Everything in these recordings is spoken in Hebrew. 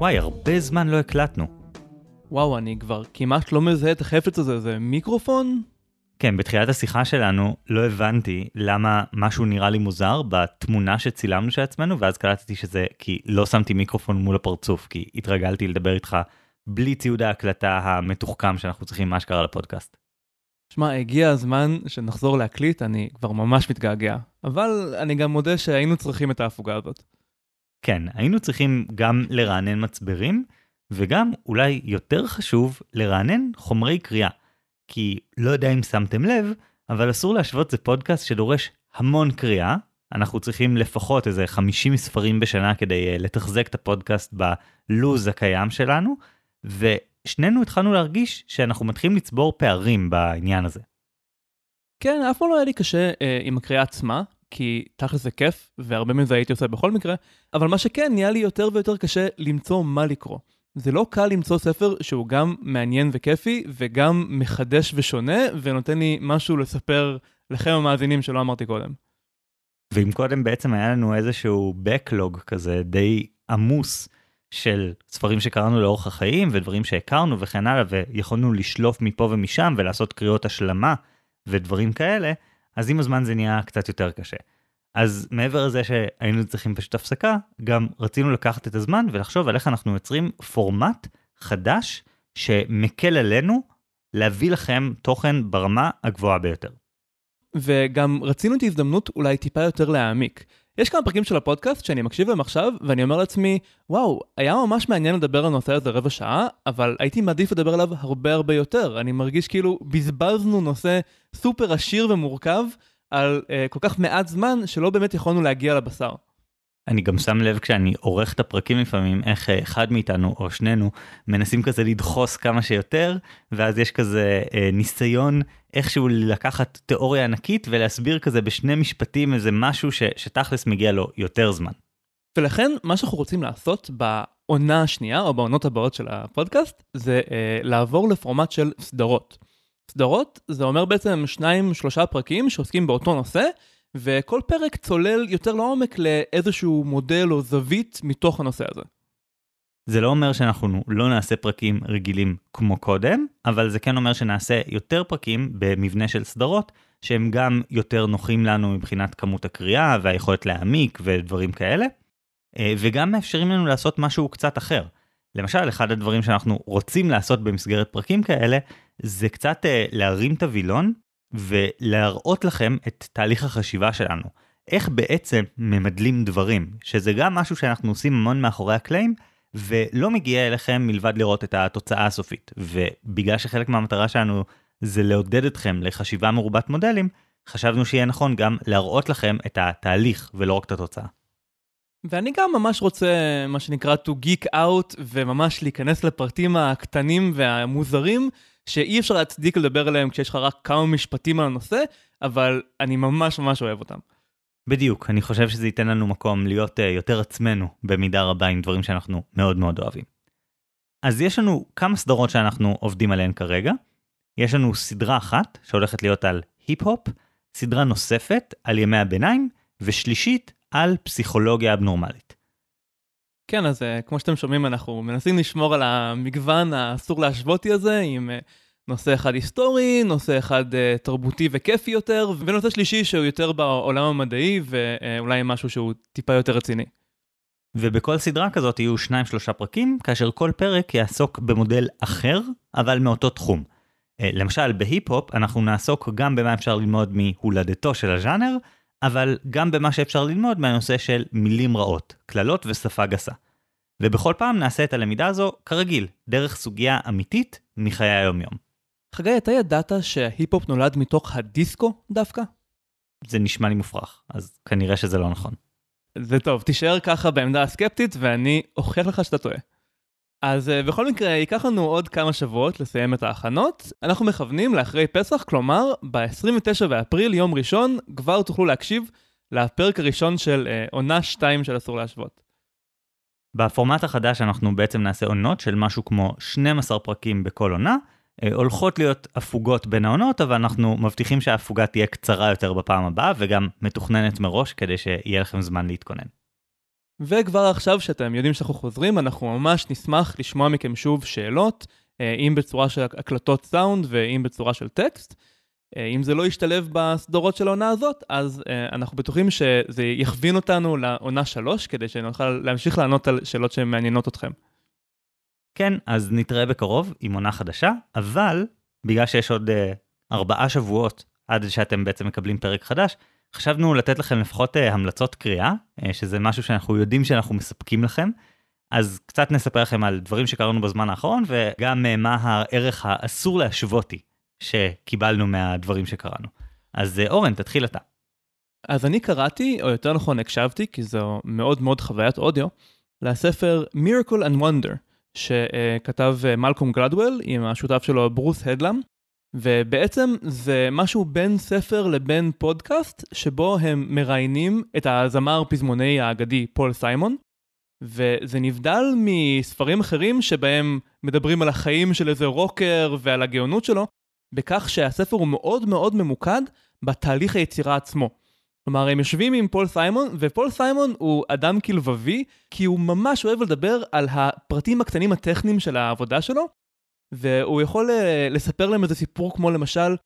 וואי, הרבה זמן לא הקלטנו. וואו, אני כבר כמעט לא מזהה את החפץ הזה, זה מיקרופון? כן, בתחילת השיחה שלנו לא הבנתי למה משהו נראה לי מוזר בתמונה שצילמנו של עצמנו, ואז קלטתי שזה כי לא שמתי מיקרופון מול הפרצוף, כי התרגלתי לדבר איתך בלי ציוד ההקלטה המתוחכם שאנחנו צריכים מה שקרה לפודקאסט. שמע, הגיע הזמן שנחזור להקליט, אני כבר ממש מתגעגע. אבל אני גם מודה שהיינו צריכים את ההפוגה הזאת. כן, היינו צריכים גם לרענן מצברים, וגם, אולי יותר חשוב, לרענן חומרי קריאה. כי לא יודע אם שמתם לב, אבל אסור להשוות זה פודקאסט שדורש המון קריאה. אנחנו צריכים לפחות איזה 50 ספרים בשנה כדי uh, לתחזק את הפודקאסט בלוז הקיים שלנו, ושנינו התחלנו להרגיש שאנחנו מתחילים לצבור פערים בעניין הזה. כן, אף פעם לא היה לי קשה אה, עם הקריאה עצמה, כי תכל'ס זה כיף, והרבה מזה הייתי עושה בכל מקרה, אבל מה שכן, נהיה לי יותר ויותר קשה למצוא מה לקרוא. זה לא קל למצוא ספר שהוא גם מעניין וכיפי, וגם מחדש ושונה, ונותן לי משהו לספר לכם המאזינים שלא אמרתי קודם. ואם קודם בעצם היה לנו איזשהו backlog כזה די עמוס של ספרים שקראנו לאורך החיים ודברים שהכרנו וכן הלאה ויכולנו לשלוף מפה ומשם ולעשות קריאות השלמה ודברים כאלה, אז עם הזמן זה נהיה קצת יותר קשה. אז מעבר לזה שהיינו צריכים פשוט הפסקה, גם רצינו לקחת את הזמן ולחשוב על איך אנחנו יוצרים פורמט חדש שמקל עלינו להביא לכם תוכן ברמה הגבוהה ביותר. וגם רצינו את ההזדמנות אולי טיפה יותר להעמיק. יש כמה פרקים של הפודקאסט שאני מקשיב להם עכשיו, ואני אומר לעצמי, וואו, היה ממש מעניין לדבר על הנושא הזה רבע שעה, אבל הייתי מעדיף לדבר עליו הרבה הרבה יותר. אני מרגיש כאילו בזבזנו נושא סופר עשיר ומורכב על uh, כל כך מעט זמן, שלא באמת יכולנו להגיע לבשר. אני גם שם לב כשאני עורך את הפרקים לפעמים, איך אה, אחד מאיתנו או שנינו מנסים כזה לדחוס כמה שיותר, ואז יש כזה אה, ניסיון איכשהו לקחת תיאוריה ענקית ולהסביר כזה בשני משפטים איזה משהו ש, שתכלס מגיע לו יותר זמן. ולכן מה שאנחנו רוצים לעשות בעונה השנייה או בעונות הבאות של הפודקאסט זה אה, לעבור לפורמט של סדרות. סדרות זה אומר בעצם שניים שלושה פרקים שעוסקים באותו נושא וכל פרק צולל יותר לעומק לאיזשהו מודל או זווית מתוך הנושא הזה. זה לא אומר שאנחנו לא נעשה פרקים רגילים כמו קודם, אבל זה כן אומר שנעשה יותר פרקים במבנה של סדרות, שהם גם יותר נוחים לנו מבחינת כמות הקריאה והיכולת להעמיק ודברים כאלה, אה, וגם מאפשרים לנו לעשות משהו קצת אחר. למשל, אחד הדברים שאנחנו רוצים לעשות במסגרת פרקים כאלה, זה קצת אה, להרים את הווילון ולהראות לכם את תהליך החשיבה שלנו. איך בעצם ממדלים דברים, שזה גם משהו שאנחנו עושים המון מאחורי הקלעים, ולא מגיע אליכם מלבד לראות את התוצאה הסופית. ובגלל שחלק מהמטרה שלנו זה לעודד אתכם לחשיבה מרובת מודלים, חשבנו שיהיה נכון גם להראות לכם את התהליך ולא רק את התוצאה. ואני גם ממש רוצה, מה שנקרא, to geek out, וממש להיכנס לפרטים הקטנים והמוזרים, שאי אפשר להצדיק לדבר עליהם כשיש לך רק כמה משפטים על הנושא, אבל אני ממש ממש אוהב אותם. בדיוק, אני חושב שזה ייתן לנו מקום להיות uh, יותר עצמנו במידה רבה עם דברים שאנחנו מאוד מאוד אוהבים. אז יש לנו כמה סדרות שאנחנו עובדים עליהן כרגע. יש לנו סדרה אחת שהולכת להיות על היפ-הופ, סדרה נוספת על ימי הביניים, ושלישית על פסיכולוגיה אבנורמלית. כן, אז uh, כמו שאתם שומעים, אנחנו מנסים לשמור על המגוון האסור להשוותי הזה, עם uh, נושא אחד היסטורי, נושא אחד uh, תרבותי וכיפי יותר, ונושא שלישי שהוא יותר בעולם המדעי, ואולי משהו שהוא טיפה יותר רציני. ובכל סדרה כזאת יהיו שניים שלושה פרקים, כאשר כל פרק יעסוק במודל אחר, אבל מאותו תחום. למשל, בהיפ-הופ אנחנו נעסוק גם במה אפשר ללמוד מהולדתו של הז'אנר, אבל גם במה שאפשר ללמוד מהנושא של מילים רעות, קללות ושפה גסה. ובכל פעם נעשה את הלמידה הזו, כרגיל, דרך סוגיה אמיתית מחיי היום-יום. חגי, אתה ידעת שההיפ-הופ נולד מתוך הדיסקו דווקא? זה נשמע לי מופרך, אז כנראה שזה לא נכון. זה טוב, תישאר ככה בעמדה הסקפטית ואני אוכיח לך שאתה טועה. אז uh, בכל מקרה, ייקח לנו עוד כמה שבועות לסיים את ההכנות. אנחנו מכוונים לאחרי פסח, כלומר, ב-29 באפריל, יום ראשון, כבר תוכלו להקשיב לפרק הראשון של uh, עונה 2 של אסור להשוות. בפורמט החדש אנחנו בעצם נעשה עונות של משהו כמו 12 פרקים בכל עונה. Uh, הולכות להיות הפוגות בין העונות, אבל אנחנו מבטיחים שההפוגה תהיה קצרה יותר בפעם הבאה, וגם מתוכננת מראש כדי שיהיה לכם זמן להתכונן. וכבר עכשיו שאתם יודעים שאנחנו חוזרים, אנחנו ממש נשמח לשמוע מכם שוב שאלות, אה, אם בצורה של הקלטות סאונד ואם בצורה של טקסט. אה, אם זה לא ישתלב בסדרות של העונה הזאת, אז אה, אנחנו בטוחים שזה יכווין אותנו לעונה 3, כדי שנוכל להמשיך לענות על שאלות שמעניינות אתכם. כן, אז נתראה בקרוב עם עונה חדשה, אבל בגלל שיש עוד ארבעה שבועות עד שאתם בעצם מקבלים פרק חדש, חשבנו לתת לכם לפחות uh, המלצות קריאה, uh, שזה משהו שאנחנו יודעים שאנחנו מספקים לכם. אז קצת נספר לכם על דברים שקראנו בזמן האחרון, וגם uh, מה הערך האסור להשוותי שקיבלנו מהדברים שקראנו. אז אורן, תתחיל אתה. אז אני קראתי, או יותר נכון הקשבתי, כי זו מאוד מאוד חוויית אודיו, לספר Miracle and Wonder שכתב מלקום גלדוול עם השותף שלו ברוס הדלם, ובעצם זה משהו בין ספר לבין פודקאסט, שבו הם מראיינים את הזמר פזמונאי האגדי פול סיימון, וזה נבדל מספרים אחרים שבהם מדברים על החיים של איזה רוקר ועל הגאונות שלו, בכך שהספר הוא מאוד מאוד ממוקד בתהליך היצירה עצמו. כלומר, הם יושבים עם פול סיימון, ופול סיימון הוא אדם כלבבי, כי הוא ממש אוהב לדבר על הפרטים הקטנים הטכניים של העבודה שלו, והוא יכול uh, לספר להם איזה סיפור כמו למשל,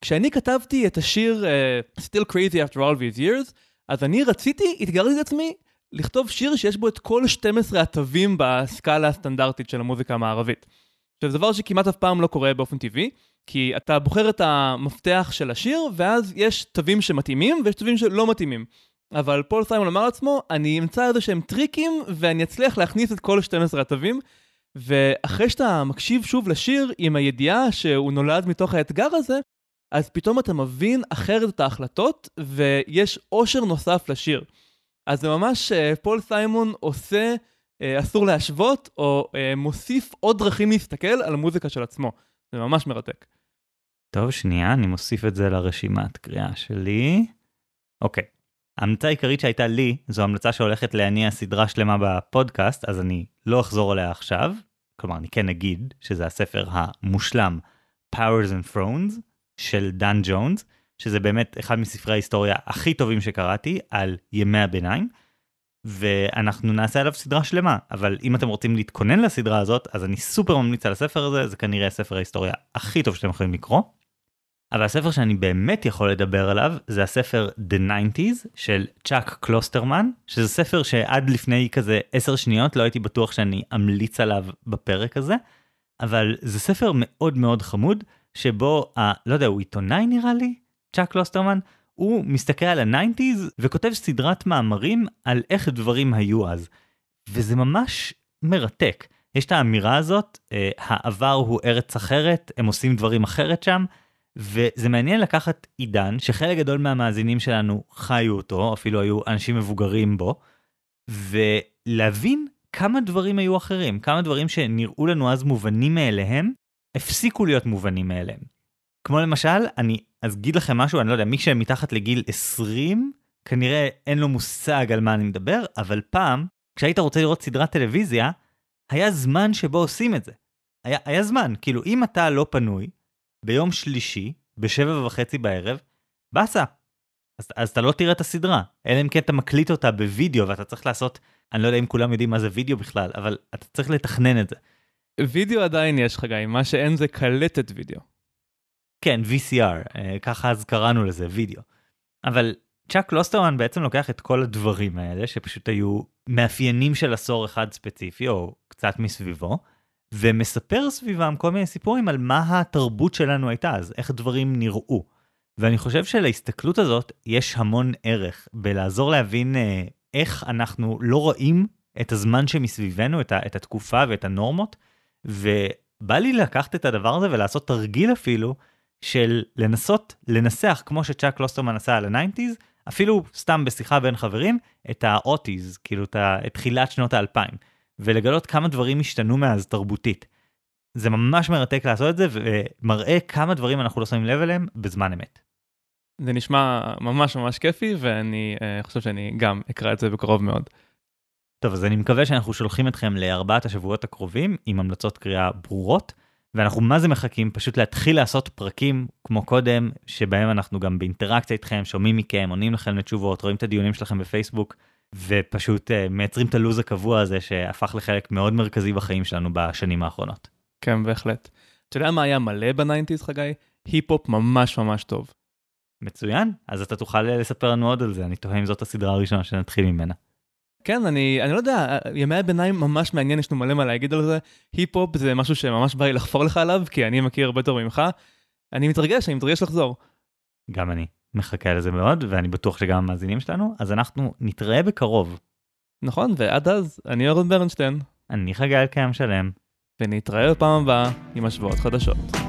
כשאני כתבתי את השיר uh, Still Crazy After All These Years, אז אני רציתי, התגרתי את עצמי, לכתוב שיר שיש בו את כל 12 התווים בסקאלה הסטנדרטית של המוזיקה המערבית. עכשיו, זה דבר שכמעט אף פעם לא קורה באופן טבעי, כי אתה בוחר את המפתח של השיר, ואז יש תווים שמתאימים ויש תווים שלא מתאימים. אבל פול סיימון אמר לעצמו, אני אמצא איזה שהם טריקים ואני אצליח להכניס את כל 12 התווים. ואחרי שאתה מקשיב שוב לשיר עם הידיעה שהוא נולד מתוך האתגר הזה, אז פתאום אתה מבין אחרת את ההחלטות ויש אושר נוסף לשיר. אז זה ממש אה, פול סיימון עושה אה, אסור להשוות, או אה, מוסיף עוד דרכים להסתכל על המוזיקה של עצמו. זה ממש מרתק. טוב, שנייה, אני מוסיף את זה לרשימת קריאה שלי. אוקיי. ההמלצה העיקרית שהייתה לי, זו המלצה שהולכת להניע סדרה שלמה בפודקאסט, אז אני לא אחזור עליה עכשיו. כלומר, אני כן אגיד שזה הספר המושלם Powers and Thrones של דן ג'ונס, שזה באמת אחד מספרי ההיסטוריה הכי טובים שקראתי על ימי הביניים. ואנחנו נעשה עליו סדרה שלמה, אבל אם אתם רוצים להתכונן לסדרה הזאת, אז אני סופר ממליץ על הספר הזה, זה כנראה ספר ההיסטוריה הכי טוב שאתם יכולים לקרוא. אבל הספר שאני באמת יכול לדבר עליו זה הספר The 90's של צ'אק קלוסטרמן, שזה ספר שעד לפני כזה 10 שניות לא הייתי בטוח שאני אמליץ עליו בפרק הזה, אבל זה ספר מאוד מאוד חמוד, שבו, ה, לא יודע, הוא עיתונאי נראה לי? צ'אק קלוסטרמן? הוא מסתכל על ה nineties וכותב סדרת מאמרים על איך דברים היו אז. וזה ממש מרתק. יש את האמירה הזאת, אה, העבר הוא ארץ אחרת, הם עושים דברים אחרת שם, וזה מעניין לקחת עידן שחלק גדול מהמאזינים שלנו חיו אותו, אפילו היו אנשים מבוגרים בו, ולהבין כמה דברים היו אחרים, כמה דברים שנראו לנו אז מובנים מאליהם, הפסיקו להיות מובנים מאליהם. כמו למשל, אני אז אגיד לכם משהו, אני לא יודע, מי שמתחת לגיל 20, כנראה אין לו מושג על מה אני מדבר, אבל פעם, כשהיית רוצה לראות סדרת טלוויזיה, היה זמן שבו עושים את זה. היה, היה זמן, כאילו אם אתה לא פנוי, ביום שלישי, בשבע וחצי בערב, באסה. אז, אז אתה לא תראה את הסדרה, אלא אם כן אתה מקליט אותה בווידאו ואתה צריך לעשות, אני לא יודע אם כולם יודעים מה זה וידאו בכלל, אבל אתה צריך לתכנן את זה. וידאו עדיין יש לך, גיא, מה שאין זה קלטת וידאו. כן, VCR, אה, ככה אז קראנו לזה, וידאו. אבל צ'אק קלוסטרמן בעצם לוקח את כל הדברים האלה, שפשוט היו מאפיינים של עשור אחד ספציפי, או קצת מסביבו, ומספר סביבם כל מיני סיפורים על מה התרבות שלנו הייתה אז, איך דברים נראו. ואני חושב שלהסתכלות הזאת יש המון ערך בלעזור להבין אה, איך אנחנו לא רואים את הזמן שמסביבנו, את, ה, את התקופה ואת הנורמות, ובא לי לקחת את הדבר הזה ולעשות תרגיל אפילו, של לנסות לנסח כמו שצ'אק קלוסטרמן עשה על ה nineties, אפילו סתם בשיחה בין חברים, את ה aughties, כאילו את תחילת שנות האלפיים, ולגלות כמה דברים השתנו מאז תרבותית. זה ממש מרתק לעשות את זה, ומראה כמה דברים אנחנו לא שמים לב אליהם בזמן אמת. זה נשמע ממש ממש כיפי, ואני uh, חושב שאני גם אקרא את זה בקרוב מאוד. טוב, אז אני מקווה שאנחנו שולחים אתכם לארבעת השבועות הקרובים עם המלצות קריאה ברורות. ואנחנו מה זה מחכים פשוט להתחיל לעשות פרקים כמו קודם, שבהם אנחנו גם באינטראקציה איתכם, שומעים מכם, עונים לכם לתשובות, רואים את הדיונים שלכם בפייסבוק, ופשוט uh, מייצרים את הלו"ז הקבוע הזה שהפך לחלק מאוד מרכזי בחיים שלנו בשנים האחרונות. כן, בהחלט. אתה יודע מה היה מלא ב nineties, חגי? היפ-הופ ממש ממש טוב. מצוין, אז אתה תוכל לספר לנו עוד על זה, אני תוהה אם זאת הסדרה הראשונה שנתחיל ממנה. כן, אני, אני לא יודע, ימי הביניים ממש מעניין, יש לנו מלא מה להגיד על זה. היפ-הופ זה משהו שממש בא לי לחפור לך עליו, כי אני מכיר הרבה יותר ממך. אני מתרגש, אני מתרגש לחזור. גם אני מחכה לזה מאוד, ואני בטוח שגם המאזינים שלנו, אז אנחנו נתראה בקרוב. נכון, ועד אז, אני אורן ברנשטיין. אני חגי אלקיים שלם. ונתראה בפעם הבאה עם השוואות חדשות.